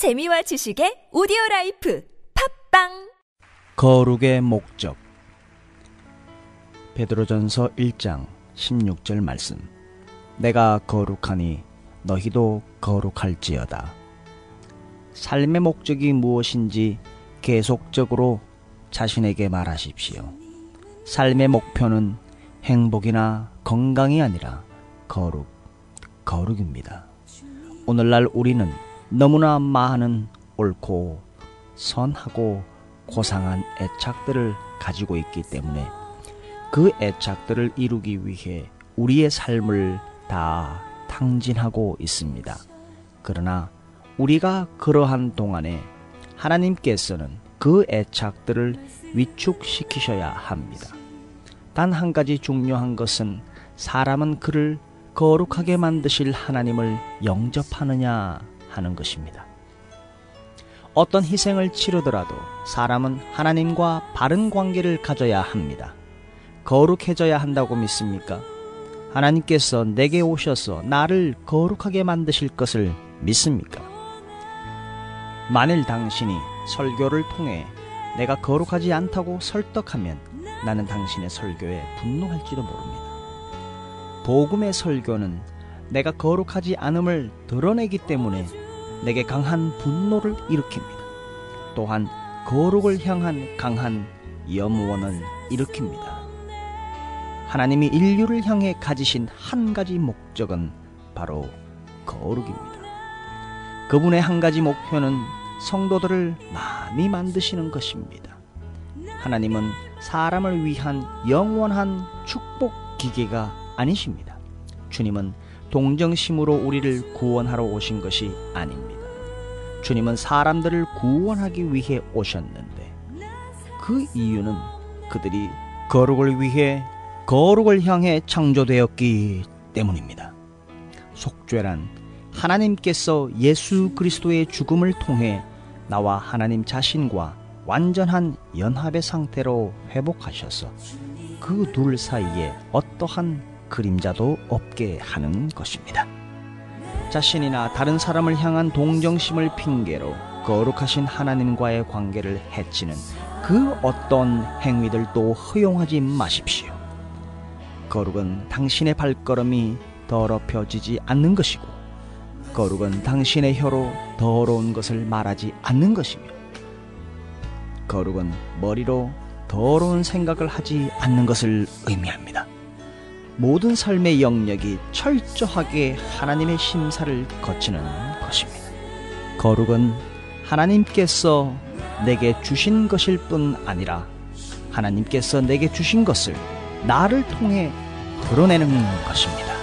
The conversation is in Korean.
재미와 지식의 오디오 라이프 팟빵 거룩의 목적 베드로전서 1장 16절 말씀 내가 거룩하니 너희도 거룩할지어다 삶의 목적이 무엇인지 계속적으로 자신에게 말하십시오. 삶의 목표는 행복이나 건강이 아니라 거룩, 거룩입니다. 오늘날 우리는 너무나 많은 옳고 선하고 고상한 애착들을 가지고 있기 때문에 그 애착들을 이루기 위해 우리의 삶을 다 탕진하고 있습니다. 그러나 우리가 그러한 동안에 하나님께서는 그 애착들을 위축시키셔야 합니다. 단 한 가지 중요한 것은 사람은 그를 거룩하게 만드실 하나님을 영접하느냐 하는 것입니다. 어떤 희생을 치르더라도 사람은 하나님과 바른 관계를 가져야 합니다. 거룩해져야 한다고 믿습니까? 하나님께서 내게 오셔서 나를 거룩하게 만드실 것을 믿습니까? 만일 당신이 설교를 통해 내가 거룩하지 않다고 설득하면 나는 당신의 설교에 분노할지도 모릅니다. 복음의 설교는 내가 거룩하지 않음을 드러내기 때문에 내게 강한 분노를 일으킵니다. 또한 거룩을 향한 강한 염원을 일으킵니다. 하나님이 인류를 향해 가지신 한 가지 목적은 바로 거룩입니다. 그분의 한 가지 목표는 성도들을 많이 만드시는 것입니다. 하나님은 사람을 위한 영원한 축복 기계가 아니십니다. 주님은 동정심으로 우리를 구원하러 오신 것이 아닙니다. 주님은 사람들을 구원하기 위해 오셨는데 그 이유는 그들이 거룩을 위해 거룩을 향해 창조되었기 때문입니다. 속죄란 하나님께서 예수 그리스도의 죽음을 통해 나와 하나님 자신과 완전한 연합의 상태로 회복하셔서 그 둘 사이에 어떠한 그림자도 없게 하는 것입니다. 자신이나 다른 사람을 향한 동정심을 핑계로 거룩하신 하나님과의 관계를 해치는 그 어떤 행위들도 허용하지 마십시오. 거룩은 당신의 발걸음이 더럽혀지지 않는 것이고, 거룩은 당신의 혀로 더러운 것을 말하지 않는 것이며, 거룩은 머리로 더러운 생각을 하지 않는 것을 의미합니다. 모든 삶의 영역이 철저하게 하나님의 심사를 거치는 것입니다. 거룩은 하나님께서 내게 주신 것일 뿐 아니라 하나님께서 내게 주신 것을 나를 통해 드러내는 것입니다.